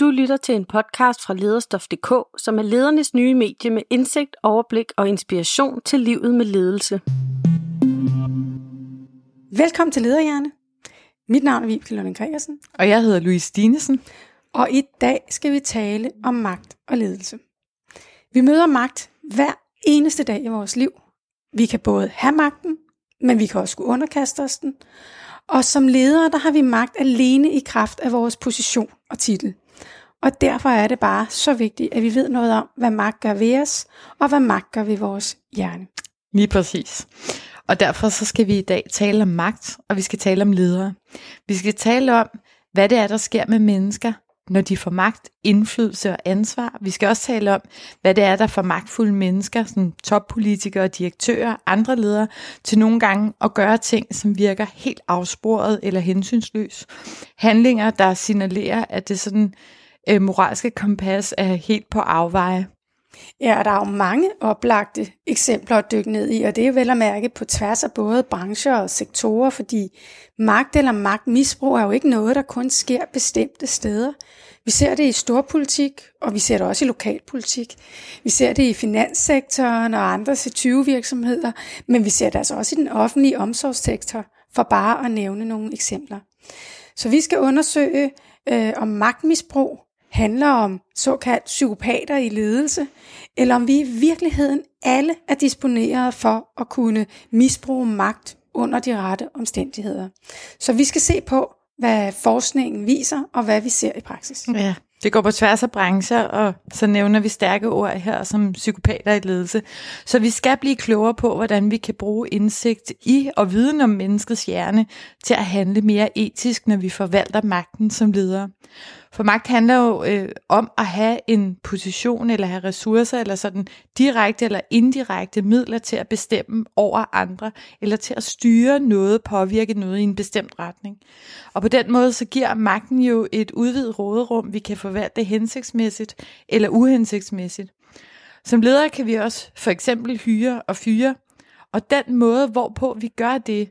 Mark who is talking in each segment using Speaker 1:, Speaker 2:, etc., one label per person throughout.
Speaker 1: Du lytter til en podcast fra lederstof.dk, som er ledernes nye medie med indsigt, overblik og inspiration til livet med ledelse.
Speaker 2: Velkommen til Lederhjerne. Mit navn er Vibeke Lunding Gregersen.
Speaker 3: Og jeg hedder Louise Stinesen.
Speaker 2: Og i dag skal vi tale om magt og ledelse. Vi møder magt hver eneste dag i vores liv. Vi kan både have magten, men vi kan også skulle underkaste os den. Og som ledere, der har vi magt alene i kraft af vores position og titel. Og derfor er det bare så vigtigt, at vi ved noget om, hvad magt gør ved os, og hvad magt gør ved vores hjerne.
Speaker 3: Lige præcis. Og derfor så skal vi i dag tale om magt, og vi skal tale om ledere. Vi skal tale om, hvad det er, der sker med mennesker, når de får magt, indflydelse og ansvar. Vi skal også tale om, hvad det er, der får magtfulde mennesker, som toppolitikere, direktører, andre ledere, til nogle gange at gøre ting, som virker helt afsporet eller hensynsløs. Handlinger, der signalerer, at det sådan øh, moralske kompas er helt på afveje.
Speaker 2: Ja, og der er jo mange oplagte eksempler at dykke ned i, og det er vel at mærke på tværs af både brancher og sektorer, fordi magt eller magtmisbrug er jo ikke noget, der kun sker bestemte steder. Vi ser det i storpolitik, og vi ser det også i lokalpolitik. Vi ser det i finanssektoren og andre C20-virksomheder, men vi ser det altså også i den offentlige omsorgssektor, for bare at nævne nogle eksempler. Så vi skal undersøge, øh, om magtmisbrug handler om såkaldt psykopater i ledelse, eller om vi i virkeligheden alle er disponeret for at kunne misbruge magt under de rette omstændigheder. Så vi skal se på, hvad forskningen viser, og hvad vi ser i praksis.
Speaker 3: Ja, det går på tværs af brancher, og så nævner vi stærke ord her som psykopater i ledelse. Så vi skal blive klogere på, hvordan vi kan bruge indsigt i og viden om menneskets hjerne til at handle mere etisk, når vi forvalter magten som ledere. For magt handler jo øh, om at have en position eller have ressourcer eller sådan direkte eller indirekte midler til at bestemme over andre eller til at styre noget, påvirke noget i en bestemt retning. Og på den måde så giver magten jo et udvidet råderum, vi kan forvalte hensigtsmæssigt eller uhensigtsmæssigt. Som ledere kan vi også for eksempel hyre og fyre, og den måde, hvorpå vi gør det,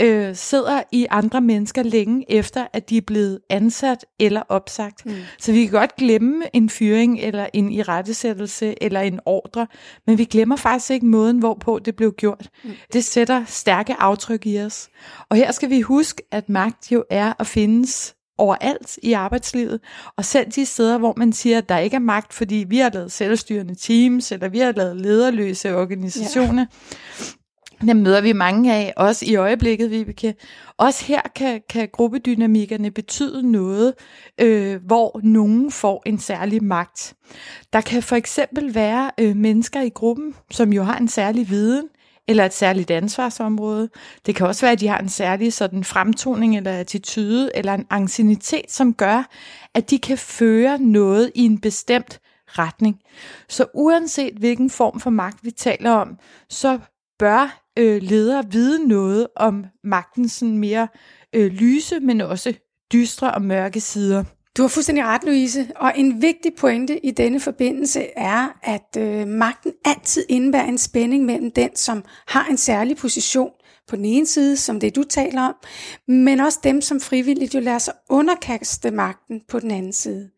Speaker 3: øh, sidder i andre mennesker længe efter, at de er blevet ansat eller opsagt. Mm. Så vi kan godt glemme en fyring eller en irettesættelse eller en ordre, men vi glemmer faktisk ikke måden, hvorpå det blev gjort. Mm. Det sætter stærke aftryk i os. Og her skal vi huske, at magt jo er at findes overalt i arbejdslivet, og selv de steder, hvor man siger, at der ikke er magt, fordi vi har lavet selvstyrende teams, eller vi har lavet lederløse organisationer, ja. Dem møder vi mange af, også i øjeblikket, Vibeke. Også her kan, kan gruppedynamikkerne betyde noget, øh, hvor nogen får en særlig magt. Der kan for eksempel være øh, mennesker i gruppen, som jo har en særlig viden, eller et særligt ansvarsområde. Det kan også være, at de har en særlig sådan fremtoning eller attitude, eller en angstinitet, som gør, at de kan føre noget i en bestemt retning. Så uanset hvilken form for magt vi taler om, så bør øh, ledere vide noget om magtens sådan mere øh, lyse, men også dystre og mørke sider.
Speaker 2: Du har fuldstændig ret, Louise. Og en vigtig pointe i denne forbindelse er, at øh, magten altid indebærer en spænding mellem den, som har en særlig position på den ene side, som det du taler om, men også dem, som frivilligt jo lader sig underkaste magten på den anden side.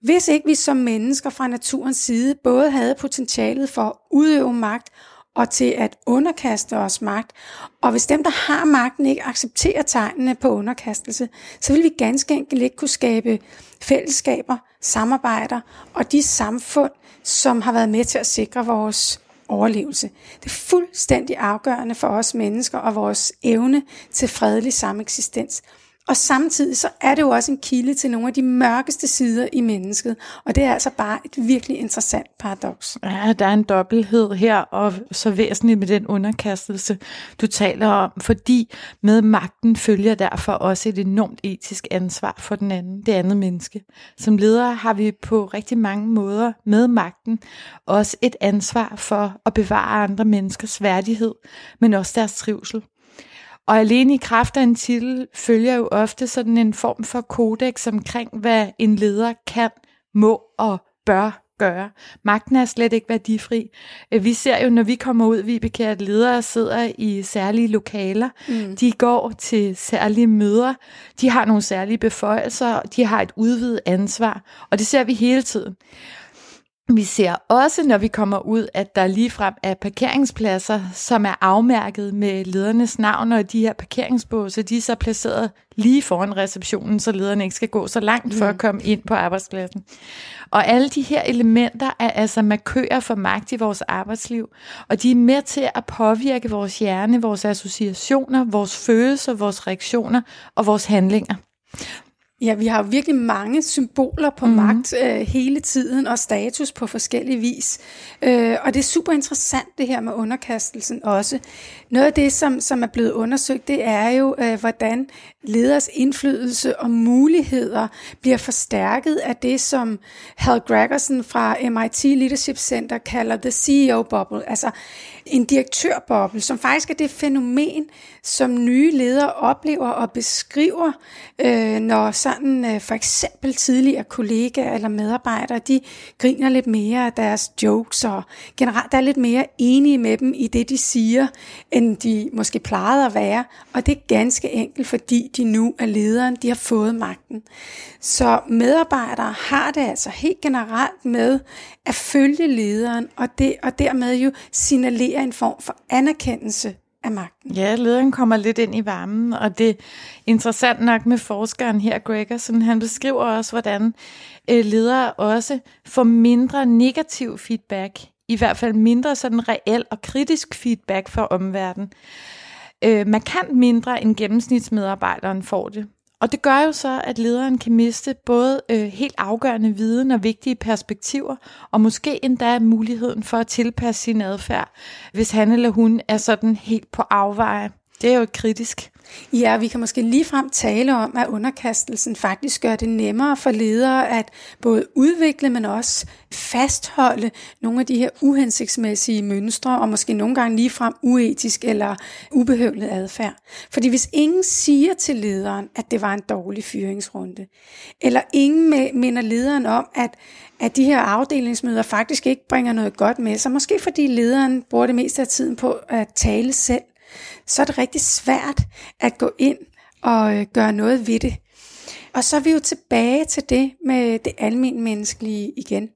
Speaker 2: Hvis ikke vi som mennesker fra naturens side både havde potentialet for at udøve magt og til at underkaste os magt. Og hvis dem, der har magten, ikke accepterer tegnene på underkastelse, så vil vi ganske enkelt ikke kunne skabe fællesskaber, samarbejder og de samfund, som har været med til at sikre vores overlevelse. Det er fuldstændig afgørende for os mennesker og vores evne til fredelig sameksistens. Og samtidig så er det jo også en kilde til nogle af de mørkeste sider i mennesket. Og det er altså bare et virkelig interessant paradoks.
Speaker 3: Ja, der er en dobbelthed her, og så væsentligt med den underkastelse, du taler om. Fordi med magten følger derfor også et enormt etisk ansvar for den anden, det andet menneske. Som ledere har vi på rigtig mange måder med magten også et ansvar for at bevare andre menneskers værdighed, men også deres trivsel. Og alene i kraft af en titel følger jo ofte sådan en form for kodex omkring, hvad en leder kan, må og bør gøre. Magten er slet ikke værdifri. Øh, vi ser jo, når vi kommer ud, Vibeke, at ledere sidder i særlige lokaler. Mm. De går til særlige møder. De har nogle særlige beføjelser. De har et udvidet ansvar. Og det ser vi hele tiden. Vi ser også, når vi kommer ud, at der ligefrem er parkeringspladser, som er afmærket med ledernes navn, og de her parkeringsbåse, de er så placeret lige foran receptionen, så lederne ikke skal gå så langt for at mm. komme ind på arbejdspladsen. Og alle de her elementer er altså markører for magt i vores arbejdsliv, og de er med til at påvirke vores hjerne, vores associationer, vores følelser, vores reaktioner og vores handlinger.
Speaker 2: Ja, vi har virkelig mange symboler på mm. magt øh, hele tiden, og status på forskellige vis. Øh, og det er super interessant det her med underkastelsen også. Noget af det, som, som er blevet undersøgt, det er jo, øh, hvordan leders indflydelse og muligheder bliver forstærket af det, som Hal Gregerson fra MIT Leadership Center kalder the CEO bubble, altså en direktørboble, som faktisk er det fænomen, som nye ledere oplever og beskriver, øh, når sådan øh, for eksempel tidligere kollegaer eller medarbejdere, de griner lidt mere af deres jokes og generelt er lidt mere enige med dem i det, de siger, end de måske plejede at være. Og det er ganske enkelt, fordi de nu er lederen, de har fået magten. Så medarbejdere har det altså helt generelt med at følge lederen, og, det, og dermed jo signalere en form for anerkendelse af magten.
Speaker 3: Ja, lederen kommer lidt ind i varmen, og det er interessant nok med forskeren her, Gregerson, han beskriver også, hvordan øh, ledere også får mindre negativ feedback, i hvert fald mindre sådan reel og kritisk feedback fra omverdenen. Øh, markant mindre end gennemsnitsmedarbejderen får det. Og det gør jo så, at lederen kan miste både øh, helt afgørende viden og vigtige perspektiver, og måske endda muligheden for at tilpasse sin adfærd, hvis han eller hun er sådan helt på afveje. Det er jo kritisk.
Speaker 2: Ja, vi kan måske ligefrem tale om, at underkastelsen faktisk gør det nemmere for ledere at både udvikle, men også fastholde nogle af de her uhensigtsmæssige mønstre, og måske nogle gange ligefrem uetisk eller ubehøvlet adfærd. Fordi hvis ingen siger til lederen, at det var en dårlig fyringsrunde, eller ingen minder lederen om, at, at de her afdelingsmøder faktisk ikke bringer noget godt med sig, måske fordi lederen bruger det meste af tiden på at tale selv, så er det rigtig svært at gå ind og øh, gøre noget ved det. Og så er vi jo tilbage til det med det almindelige menneskelige igen.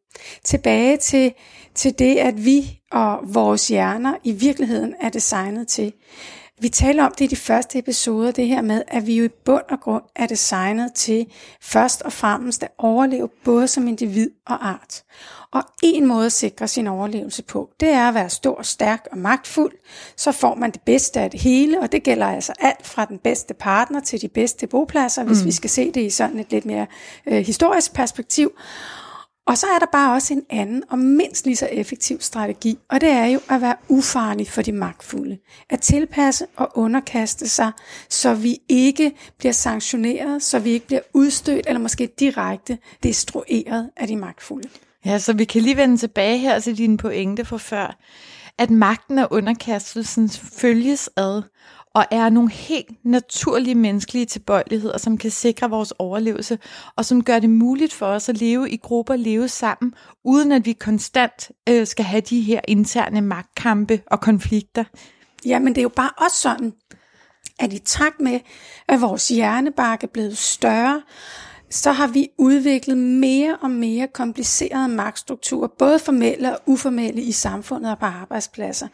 Speaker 2: Tilbage til, til det, at vi og vores hjerner i virkeligheden er designet til. Vi taler om det i de første episoder, det her med, at vi jo i bund og grund er designet til først og fremmest at overleve både som individ og art. Og en måde at sikre sin overlevelse på, det er at være stor, stærk og magtfuld. Så får man det bedste af det hele, og det gælder altså alt fra den bedste partner til de bedste bopladser, hvis mm. vi skal se det i sådan et lidt mere øh, historisk perspektiv. Og så er der bare også en anden og mindst lige så effektiv strategi, og det er jo at være ufarlig for de magtfulde. At tilpasse og underkaste sig, så vi ikke bliver sanktioneret, så vi ikke bliver udstødt eller måske direkte destrueret af de magtfulde.
Speaker 3: Ja, så vi kan lige vende tilbage her til dine pointe for før, at magten og underkastelsen følges ad, og er nogle helt naturlige menneskelige tilbøjeligheder, som kan sikre vores overlevelse, og som gør det muligt for os at leve i grupper, leve sammen, uden at vi konstant øh, skal have de her interne magtkampe og konflikter.
Speaker 2: Ja, men det er jo bare også sådan, at i takt med, at vores hjernebark er blevet større, så har vi udviklet mere og mere komplicerede magtstrukturer, både formelle og uformelle i samfundet og på arbejdspladser.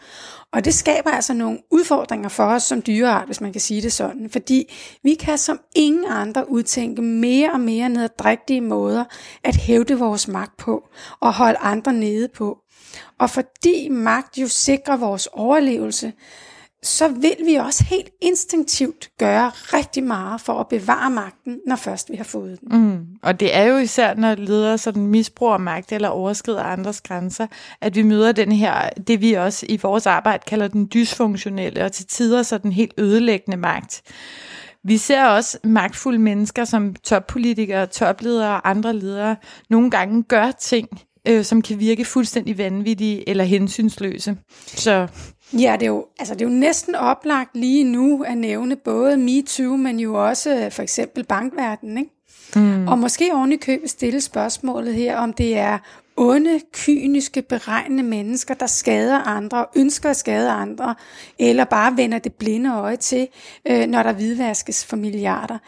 Speaker 2: Og det skaber altså nogle udfordringer for os som dyreart, hvis man kan sige det sådan, fordi vi kan som ingen andre udtænke mere og mere nedadrægtige måder at hævde vores magt på og holde andre nede på. Og fordi magt jo sikrer vores overlevelse, så vil vi også helt instinktivt gøre rigtig meget for at bevare magten, når først vi har fået den.
Speaker 3: Mm. Og det er jo især, når ledere sådan misbruger magt eller overskrider andres grænser, at vi møder den her, det vi også i vores arbejde kalder den dysfunktionelle, og til tider så den helt ødelæggende magt. Vi ser også magtfulde mennesker som toppolitikere, topledere og andre ledere nogle gange gør ting, øh, som kan virke fuldstændig vanvittige eller hensynsløse. Så
Speaker 2: Ja, det er, jo, altså det er jo næsten oplagt lige nu at nævne både MeToo, men jo også for eksempel bankverdenen. Ikke? Mm. Og måske oven i købet stille spørgsmålet her, om det er onde, kyniske, beregnende mennesker, der skader andre, ønsker at skade andre, eller bare vender det blinde øje til, øh, når der hvidvaskes for milliarder.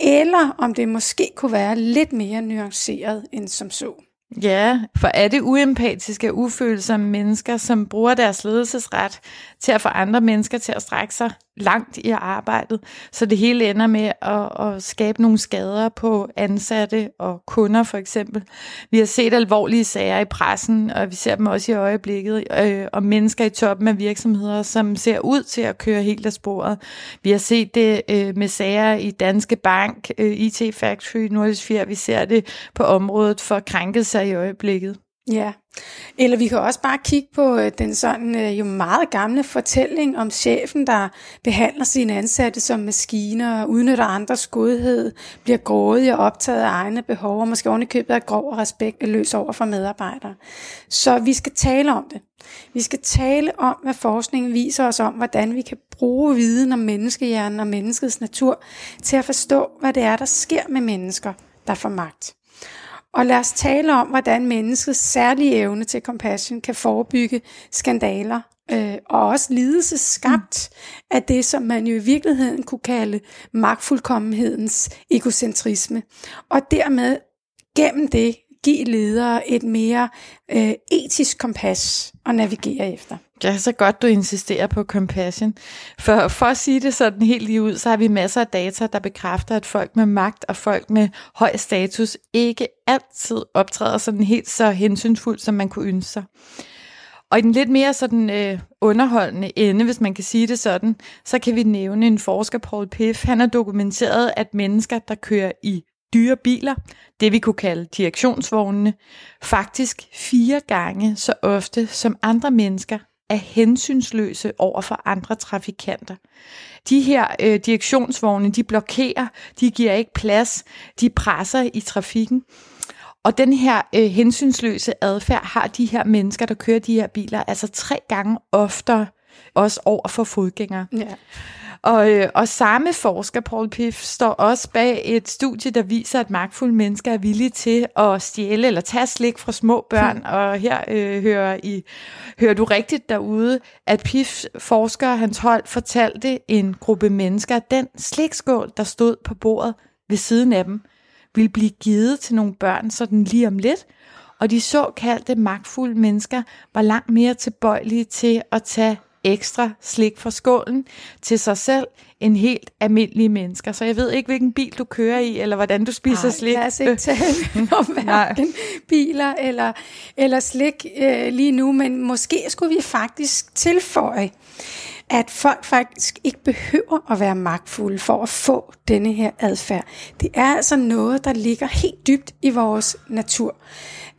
Speaker 2: Eller om det måske kunne være lidt mere nuanceret end som så.
Speaker 3: Ja, for er det uempatiske, ufølsomme mennesker, som bruger deres ledelsesret til at få andre mennesker til at strække sig? Langt i arbejdet, så det hele ender med at, at skabe nogle skader på ansatte og kunder for eksempel. Vi har set alvorlige sager i pressen, og vi ser dem også i øjeblikket, øh, og mennesker i toppen af virksomheder, som ser ud til at køre helt af sporet. Vi har set det øh, med sager i Danske Bank, øh, IT Factory, Nordisk Fjer, vi ser det på området for krænkelser i øjeblikket.
Speaker 2: Ja, eller vi kan også bare kigge på øh, den sådan øh, jo meget gamle fortælling om chefen, der behandler sine ansatte som maskiner, udnytter andres godhed, bliver grådig og optaget af egne behov, og måske ovenikøbet er grov og respektløs over for medarbejdere. Så vi skal tale om det. Vi skal tale om, hvad forskningen viser os om, hvordan vi kan bruge viden om menneskehjernen og menneskets natur til at forstå, hvad det er, der sker med mennesker, der får magt. Og lad os tale om, hvordan menneskets særlige evne til compassion kan forebygge skandaler øh, og også lidelse skabt mm. af det, som man jo i virkeligheden kunne kalde magtfuldkommenhedens egocentrisme. Og dermed gennem det give ledere et mere øh, etisk kompas at navigere efter.
Speaker 3: Ja, så godt du insisterer på compassion. For, for at sige det sådan helt lige ud, så har vi masser af data, der bekræfter, at folk med magt og folk med høj status ikke altid optræder sådan helt så hensynsfuldt, som man kunne ønske sig. Og i den lidt mere sådan øh, underholdende ende, hvis man kan sige det sådan, så kan vi nævne en forsker, Paul Piff. Han har dokumenteret, at mennesker, der kører i dyre biler, det vi kunne kalde direktionsvognene, faktisk fire gange så ofte som andre mennesker er hensynsløse over for andre trafikanter. De her øh, direktionsvogne, de blokerer, de giver ikke plads, de presser i trafikken. Og den her øh, hensynsløse adfærd har de her mennesker, der kører de her biler, altså tre gange oftere også over for fodgængere. Ja. Og, øh, og samme forsker, Paul Piff, står også bag et studie, der viser, at magtfulde mennesker er villige til at stjæle eller tage slik fra små børn. Hmm. Og her øh, hører, I, hører du rigtigt derude, at Piff forsker hans hold fortalte en gruppe mennesker, at den slikskål, der stod på bordet ved siden af dem, ville blive givet til nogle børn sådan lige om lidt, og de såkaldte magtfulde mennesker var langt mere tilbøjelige til at tage ekstra slik fra skålen til sig selv end helt almindelige mennesker. Så jeg ved ikke, hvilken bil du kører i, eller hvordan du spiser
Speaker 2: Ej,
Speaker 3: slik.
Speaker 2: lad os ikke tale om hverken biler eller, eller slik øh, lige nu, men måske skulle vi faktisk tilføje, at folk faktisk ikke behøver at være magtfulde for at få denne her adfærd. Det er altså noget, der ligger helt dybt i vores natur.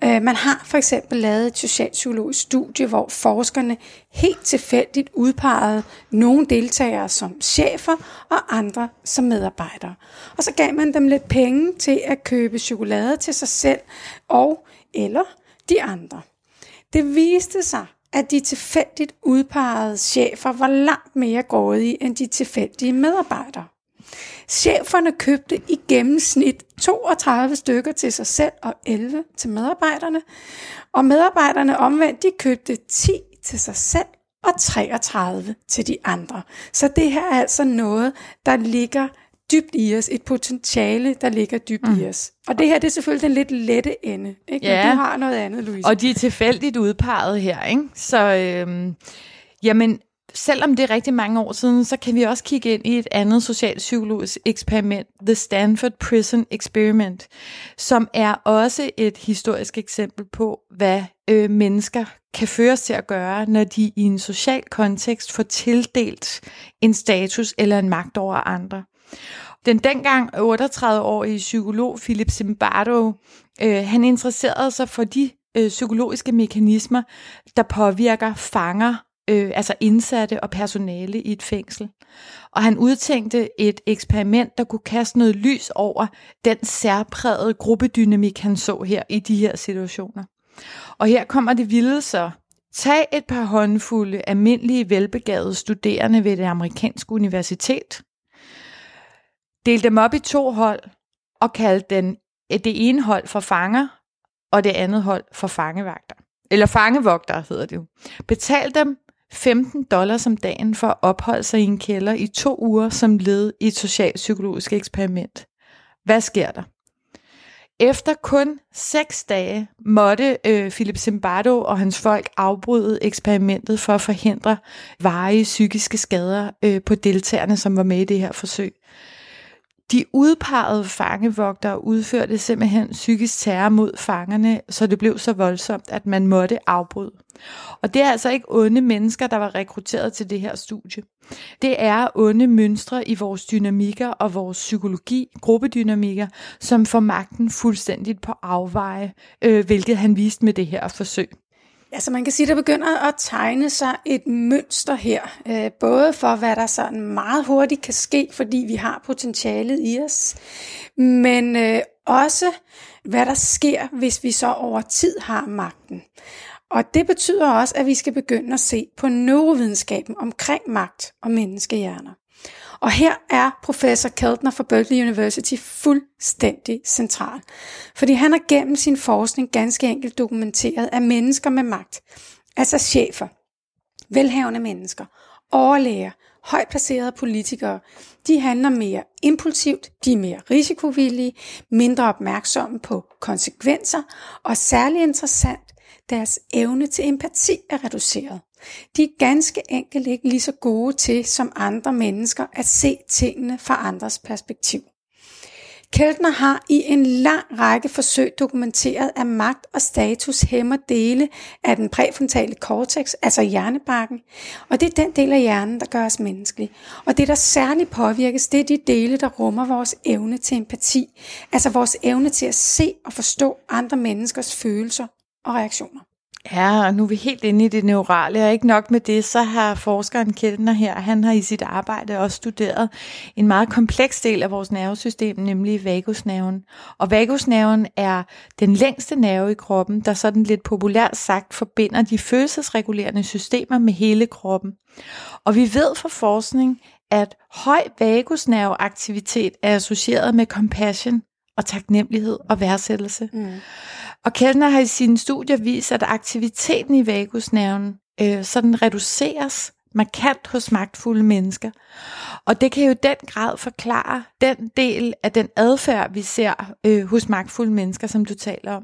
Speaker 2: Øh, man har for eksempel lavet et socialpsykologisk studie, hvor forskerne helt tilfældigt udpegede nogle deltagere som chefer og andre som medarbejdere. Og så gav man dem lidt penge til at købe chokolade til sig selv og eller de andre. Det viste sig, at de tilfældigt udpegede chefer var langt mere grådige end de tilfældige medarbejdere. Cheferne købte i gennemsnit 32 stykker til sig selv og 11 til medarbejderne. Og medarbejderne omvendt, de købte 10 til sig selv og 33 til de andre. Så det her er altså noget, der ligger dybt i os, et potentiale, der ligger dybt mm. i os. Og det her, det er selvfølgelig den lidt lette ende. Ikke? Ja. Men du har noget andet, Louise.
Speaker 3: Og de er tilfældigt udpeget her, ikke? Så, øhm, jamen, selvom det er rigtig mange år siden, så kan vi også kigge ind i et andet socialpsykologisk eksperiment, The Stanford Prison Experiment, som er også et historisk eksempel på, hvad øh, mennesker kan føres til at gøre, når de i en social kontekst får tildelt en status eller en magt over andre. Den dengang 38-årige psykolog Philip Zimbardo, øh, han interesserede sig for de øh, psykologiske mekanismer, der påvirker fanger øh, altså indsatte og personale i et fængsel. Og han udtænkte et eksperiment, der kunne kaste noget lys over den særprægede gruppedynamik, han så her i de her situationer. Og her kommer det vilde så. Tag et par håndfulde almindelige velbegavede studerende ved det amerikanske universitet. Del dem op i to hold, og kald den øh, det ene hold for fanger, og det andet hold for fangevagter. Eller fangevogter hedder det jo. Betal dem 15 dollars om dagen for at opholde sig i en kælder i to uger som led i et socialpsykologisk eksperiment. Hvad sker der? Efter kun seks dage måtte øh, Philip Zimbardo og hans folk afbryde eksperimentet for at forhindre varige psykiske skader øh, på deltagerne, som var med i det her forsøg. De udpegede fangevogtere udførte simpelthen psykisk terror mod fangerne, så det blev så voldsomt, at man måtte afbryde. Og det er altså ikke onde mennesker, der var rekrutteret til det her studie. Det er onde mønstre i vores dynamikker og vores psykologi, gruppedynamikker, som får magten fuldstændigt på afveje, øh, hvilket han viste med det her forsøg.
Speaker 2: Altså man kan sige, der begynder at tegne sig et mønster her, øh, både for hvad der sådan meget hurtigt kan ske, fordi vi har potentialet i os, men øh, også hvad der sker, hvis vi så over tid har magten. Og det betyder også, at vi skal begynde at se på neurovidenskaben omkring magt og menneskehjerner. Og her er professor Keltner fra Berkeley University fuldstændig central. Fordi han har gennem sin forskning ganske enkelt dokumenteret, at mennesker med magt, altså chefer, velhavende mennesker, overlæger, højt placerede politikere, de handler mere impulsivt, de er mere risikovillige, mindre opmærksomme på konsekvenser, og særligt interessant, deres evne til empati er reduceret. De er ganske enkelt ikke lige så gode til som andre mennesker at se tingene fra andres perspektiv. Keltner har i en lang række forsøg dokumenteret, at magt og status hæmmer dele af den præfrontale cortex, altså hjernebarken, og det er den del af hjernen, der gør os menneskelige. Og det, der særligt påvirkes, det er de dele, der rummer vores evne til empati, altså vores evne til at se og forstå andre menneskers følelser og reaktioner.
Speaker 3: Ja, og nu er vi helt inde i det neurale, og ikke nok med det, så har forskeren Kjeldner her, han har i sit arbejde også studeret en meget kompleks del af vores nervesystem, nemlig vagusnerven. Og vagusnerven er den længste nerve i kroppen, der sådan lidt populært sagt forbinder de følelsesregulerende systemer med hele kroppen. Og vi ved fra forskning, at høj vagusnerveaktivitet er associeret med compassion og taknemmelighed og værdsættelse. Mm. Og Kellner har i sine studier vist, at aktiviteten i vagusnerven øh, sådan reduceres markant hos magtfulde mennesker. Og det kan jo i den grad forklare den del af den adfærd, vi ser øh, hos magtfulde mennesker, som du taler om.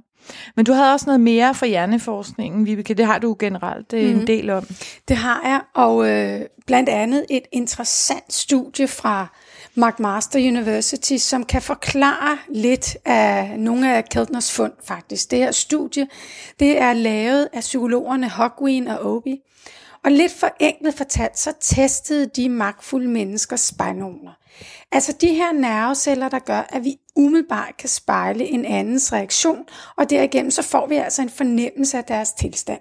Speaker 3: Men du havde også noget mere for hjerneforskningen, Vibeke. Det har du generelt øh, mm. en mhm. del om.
Speaker 2: Det har jeg, og øh, blandt andet et interessant studie fra McMaster University, som kan forklare lidt af nogle af Keltners fund faktisk. Det her studie, det er lavet af psykologerne Hogween og Obi. Og lidt forenklet fortalt, så testede de magtfulde menneskers spejlneuroner. Altså de her nerveceller, der gør, at vi umiddelbart kan spejle en andens reaktion, og derigennem så får vi altså en fornemmelse af deres tilstand.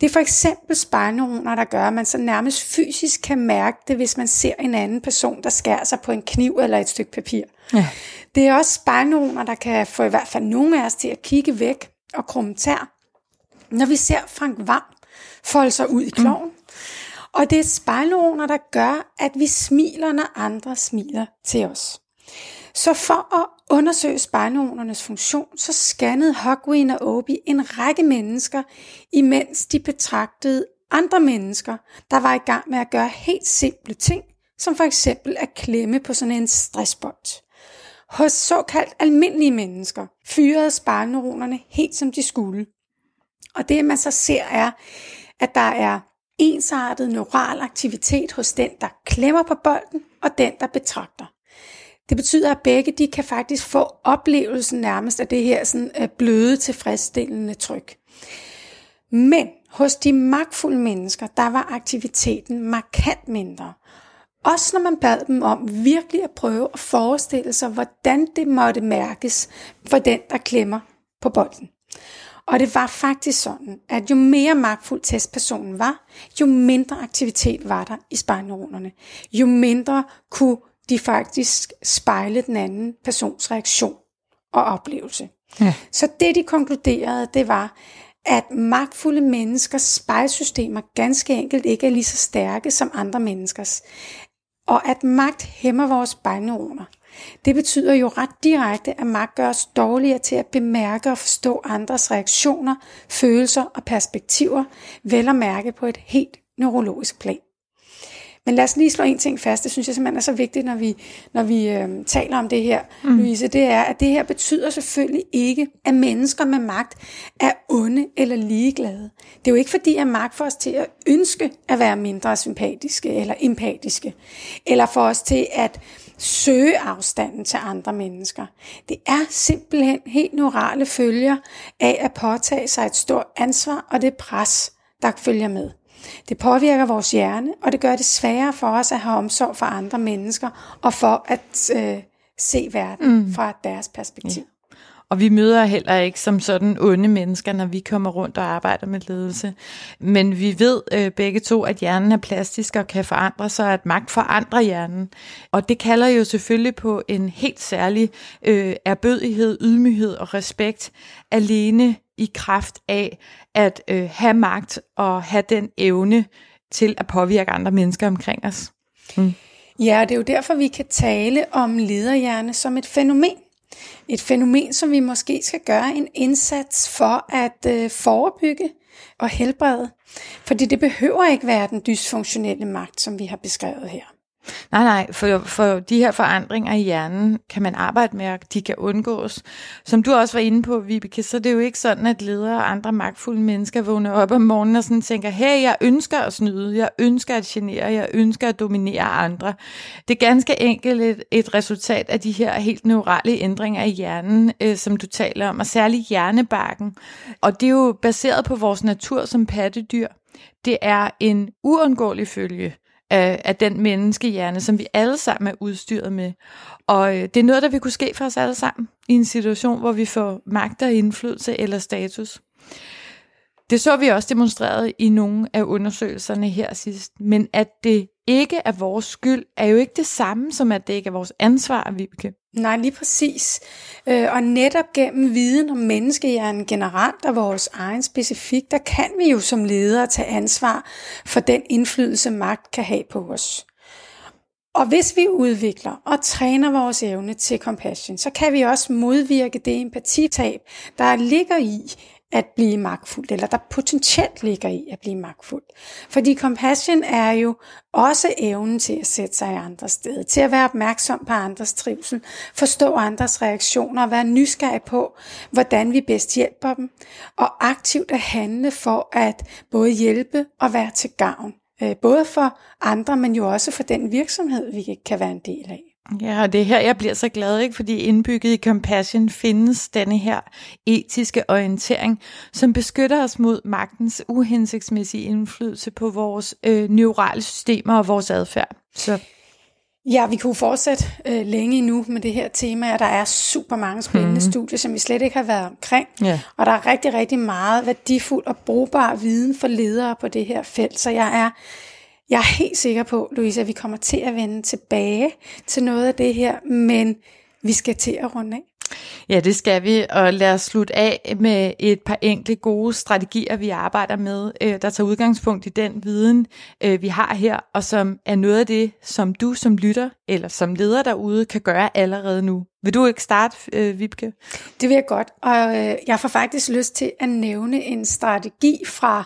Speaker 2: Det er for eksempel spejlneuroner, der gør, at man så nærmest fysisk kan mærke det, hvis man ser en anden person, der skærer sig på en kniv eller et stykke papir. Ja. Det er også spejlneuroner, der kan få i hvert fald nogle af os til at kigge væk og krumme tær. Når vi ser Frank Vam folde sig ud i kloven. Mm. Og det er spejlneuroner, der gør, at vi smiler, når andre smiler til os. Så for at undersøge spejlneuronernes funktion, så scannede Hogwin og Obi en række mennesker, imens de betragtede andre mennesker, der var i gang med at gøre helt simple ting, som for eksempel at klemme på sådan en stressbold. Hos såkaldt almindelige mennesker fyrede spejlneuronerne helt som de skulle. Og det man så ser er, at der er ensartet neural aktivitet hos den, der klemmer på bolden, og den, der betragter. Det betyder, at begge de kan faktisk få oplevelsen nærmest af det her sådan, øh, bløde, tilfredsstillende tryk. Men hos de magtfulde mennesker, der var aktiviteten markant mindre. Også når man bad dem om virkelig at prøve at forestille sig, hvordan det måtte mærkes for den, der klemmer på bolden. Og det var faktisk sådan, at jo mere magtfuld testpersonen var, jo mindre aktivitet var der i spejlneuronerne. Jo mindre kunne de faktisk spejle den anden persons reaktion og oplevelse. Ja. Så det de konkluderede, det var, at magtfulde menneskers spejlsystemer ganske enkelt ikke er lige så stærke som andre menneskers. Og at magt hæmmer vores spejlneuroner. Det betyder jo ret direkte, at magt gør os dårligere til at bemærke og forstå andres reaktioner, følelser og perspektiver, vel at mærke på et helt neurologisk plan. Men lad os lige slå en ting fast, det synes jeg simpelthen er så vigtigt, når vi, når vi øh, taler om det her, mm. Louise, det er, at det her betyder selvfølgelig ikke, at mennesker med magt er onde eller ligeglade. Det er jo ikke fordi, at magt får os til at ønske at være mindre sympatiske eller empatiske, eller får os til at søge afstanden til andre mennesker. Det er simpelthen helt neurale følger af at påtage sig et stort ansvar og det pres, der følger med. Det påvirker vores hjerne, og det gør det sværere for os at have omsorg for andre mennesker, og for at øh, se verden mm. fra deres perspektiv.
Speaker 3: Og vi møder heller ikke som sådan onde mennesker, når vi kommer rundt og arbejder med ledelse. Men vi ved øh, begge to, at hjernen er plastisk og kan forandre sig, at magt forandrer hjernen. Og det kalder jo selvfølgelig på en helt særlig øh, erbødighed, ydmyghed og respekt alene i kraft af at øh, have magt og have den evne til at påvirke andre mennesker omkring os.
Speaker 2: Mm. Ja, det er jo derfor, vi kan tale om lederhjerne som et fænomen. Et fænomen, som vi måske skal gøre en indsats for at øh, forebygge og helbrede. Fordi det behøver ikke være den dysfunktionelle magt, som vi har beskrevet her.
Speaker 3: Nej, nej, for, for de her forandringer i hjernen kan man arbejde med, og de kan undgås. Som du også var inde på, Vibeke, så det er jo ikke sådan, at ledere og andre magtfulde mennesker vågner op om morgenen og sådan tænker, hey, jeg ønsker at snyde, jeg ønsker at genere, jeg ønsker at dominere andre. Det er ganske enkelt et, et resultat af de her helt neurale ændringer i hjernen, øh, som du taler om, og særligt hjernebarken. Og det er jo baseret på vores natur som pattedyr. Det er en uundgåelig følge af, af den menneskehjerne, som vi alle sammen er udstyret med. Og øh, det er noget, der vil kunne ske for os alle sammen i en situation, hvor vi får magt og indflydelse eller status. Det så vi også demonstreret i nogle af undersøgelserne her sidst. Men at det ikke er vores skyld, er jo ikke det samme som, at det ikke er vores ansvar, Vibeke.
Speaker 2: Nej, lige præcis. Øh, og netop gennem viden om menneskehjernen generelt og vores egen specifik, der kan vi jo som ledere tage ansvar for den indflydelse, magt kan have på os. Og hvis vi udvikler og træner vores evne til compassion, så kan vi også modvirke det empatitab, der ligger i, at blive magtfuld, eller der potentielt ligger i at blive magtfuld. Fordi compassion er jo også evnen til at sætte sig i andre steder, til at være opmærksom på andres trivsel, forstå andres reaktioner være nysgerrig på, hvordan vi bedst hjælper dem, og aktivt at handle for at både hjælpe og være til gavn. Øh, både for andre, men jo også for den virksomhed, vi kan være en del af.
Speaker 3: Ja, og det er her, jeg bliver så glad, ikke? fordi indbygget i Compassion findes denne her etiske orientering, som beskytter os mod magtens uhensigtsmæssige indflydelse på vores øh, neurale systemer og vores adfærd. Så
Speaker 2: Ja, vi kunne fortsætte øh, længe endnu med det her tema, og der er super mange spændende mm. studier, som vi slet ikke har været omkring. Ja. Og der er rigtig, rigtig meget værdifuld og brugbar viden for ledere på det her felt. Så jeg er jeg er helt sikker på, Louise, at vi kommer til at vende tilbage til noget af det her, men vi skal til at runde af.
Speaker 3: Ja, det skal vi, og lad os slutte af med et par enkle gode strategier, vi arbejder med, øh, der tager udgangspunkt i den viden, øh, vi har her, og som er noget af det, som du som lytter eller som leder derude kan gøre allerede nu. Vil du ikke starte, øh, Vibke?
Speaker 2: Det vil jeg godt, og øh, jeg får faktisk lyst til at nævne en strategi fra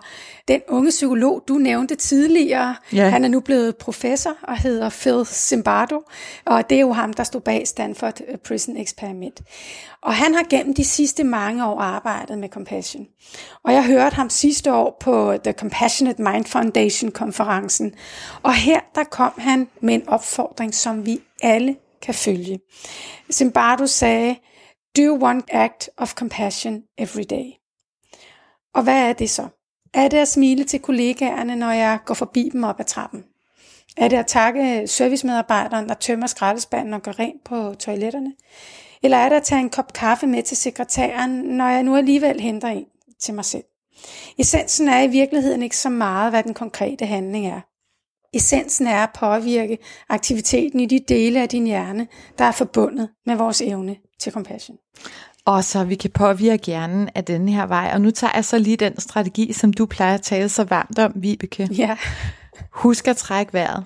Speaker 2: den unge psykolog, du nævnte tidligere. Ja. Han er nu blevet professor og hedder Phil Zimbardo, og det er jo ham, der stod bag Stanford Prison Experiment. Og han har gennem de sidste mange år arbejdet med compassion. Og jeg hørte ham sidste år på The Compassionate Mind Foundation konferencen. Og her der kom han med en opfordring, som vi alle kan følge. Zimbardo sagde, do one act of compassion every day. Og hvad er det så? Er det at smile til kollegaerne, når jeg går forbi dem op ad trappen? Er det at takke servicemedarbejderen, der tømmer skraldespanden og går rent på toiletterne? Eller er det at tage en kop kaffe med til sekretæren, når jeg nu alligevel henter en til mig selv? Essensen er i virkeligheden ikke så meget, hvad den konkrete handling er. Essensen er at påvirke aktiviteten i de dele af din hjerne, der er forbundet med vores evne til compassion.
Speaker 3: Og så vi kan påvirke hjernen af den her vej. Og nu tager jeg så lige den strategi, som du plejer at tale så varmt om, Vibeke.
Speaker 2: Ja.
Speaker 3: Husk at trække vejret.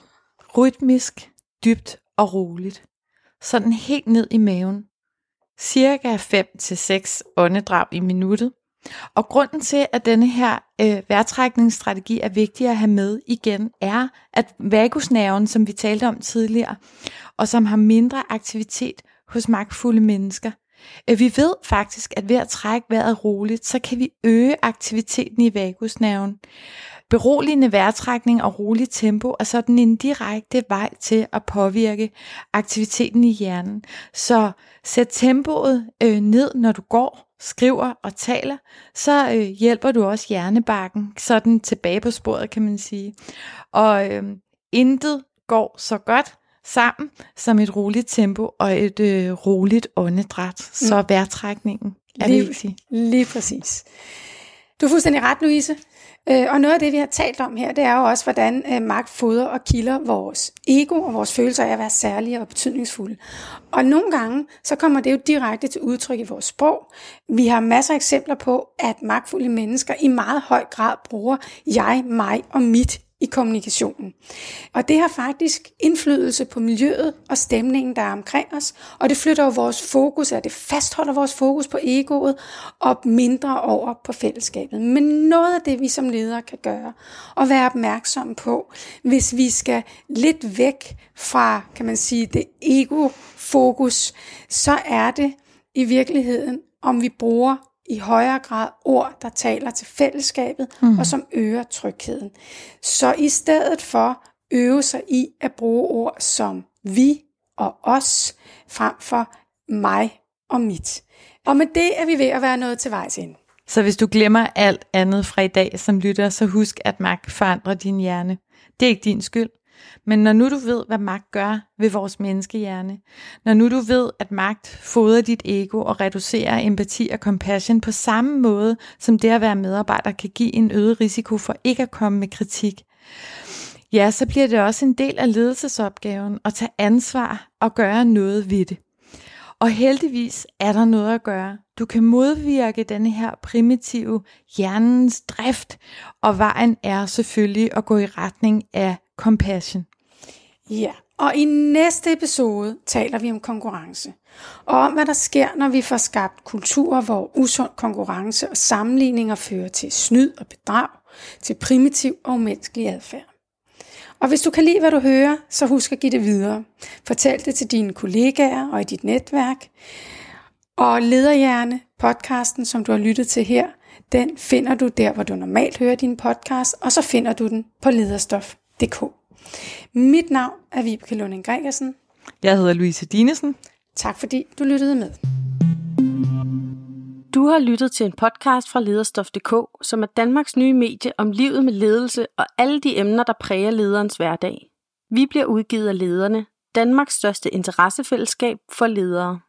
Speaker 3: Rytmisk, dybt og roligt. sådan helt ned i maven. Cirka 5-6 åndedrag i minuttet. Og grunden til, at denne her øh, vejrtrækningsstrategi er vigtig at have med igen, er, at vagusnerven, som vi talte om tidligere, og som har mindre aktivitet hos magtfulde mennesker, øh, vi ved faktisk, at ved at trække vejret roligt, så kan vi øge aktiviteten i vagusnerven. Beroligende vejrtrækning og roligt tempo er sådan en direkte vej til at påvirke aktiviteten i hjernen. Så sæt tempoet øh, ned, når du går, skriver og taler, så øh, hjælper du også hjernebakken sådan tilbage på sporet, kan man sige. Og øh, intet går så godt sammen som et roligt tempo og et øh, roligt åndedræt. Så mm. vejrtrækningen er lige, vigtig.
Speaker 2: Lige præcis. Du er fuldstændig ret, Louise. Øh, og noget af det, vi har talt om her, det er jo også, hvordan øh, magt fodrer og kilder vores ego og vores følelser af at være særlige og betydningsfulde. Og nogle gange, så kommer det jo direkte til udtryk i vores sprog. Vi har masser af eksempler på, at magtfulde mennesker i meget høj grad bruger jeg, mig og mit i kommunikationen. Og det har faktisk indflydelse på miljøet og stemningen, der er omkring os, og det flytter jo vores fokus, og det fastholder vores fokus på egoet og mindre over på fællesskabet. Men noget af det, vi som ledere kan gøre, og være opmærksomme på, hvis vi skal lidt væk fra, kan man sige, det ego-fokus, så er det i virkeligheden, om vi bruger i højere grad ord, der taler til fællesskabet mm. og som øger trygheden. Så i stedet for øve sig i at bruge ord som vi og os, frem for mig og mit. Og med det er vi ved at være noget til vejs ind.
Speaker 3: Så hvis du glemmer alt andet fra i dag som lytter, så husk, at magt forandrer din hjerne. Det er ikke din skyld. Men når nu du ved, hvad magt gør ved vores menneskehjerne, når nu du ved, at magt fodrer dit ego og reducerer empati og compassion på samme måde, som det at være medarbejder kan give en øget risiko for ikke at komme med kritik, ja, så bliver det også en del af ledelsesopgaven at tage ansvar og gøre noget ved det. Og heldigvis er der noget at gøre. Du kan modvirke denne her primitive hjernens drift, og vejen er selvfølgelig at gå i retning af compassion.
Speaker 2: Ja, og i næste episode taler vi om konkurrence. Og om hvad der sker, når vi får skabt kulturer, hvor usund konkurrence og sammenligninger fører til snyd og bedrag, til primitiv og umenneskelig adfærd. Og hvis du kan lide, hvad du hører, så husk at give det videre. Fortæl det til dine kollegaer og i dit netværk. Og Lederhjerne, podcasten, som du har lyttet til her, den finder du der, hvor du normalt hører din podcast, og så finder du den på lederstof.dk. Mit navn er Vibeke Lunding Gregersen.
Speaker 3: Jeg hedder Louise Dinesen.
Speaker 2: Tak fordi du lyttede med.
Speaker 1: Du har lyttet til en podcast fra lederstof.dk, som er Danmarks nye medie om livet med ledelse og alle de emner, der præger lederens hverdag. Vi bliver udgivet af lederne, Danmarks største interessefællesskab for ledere.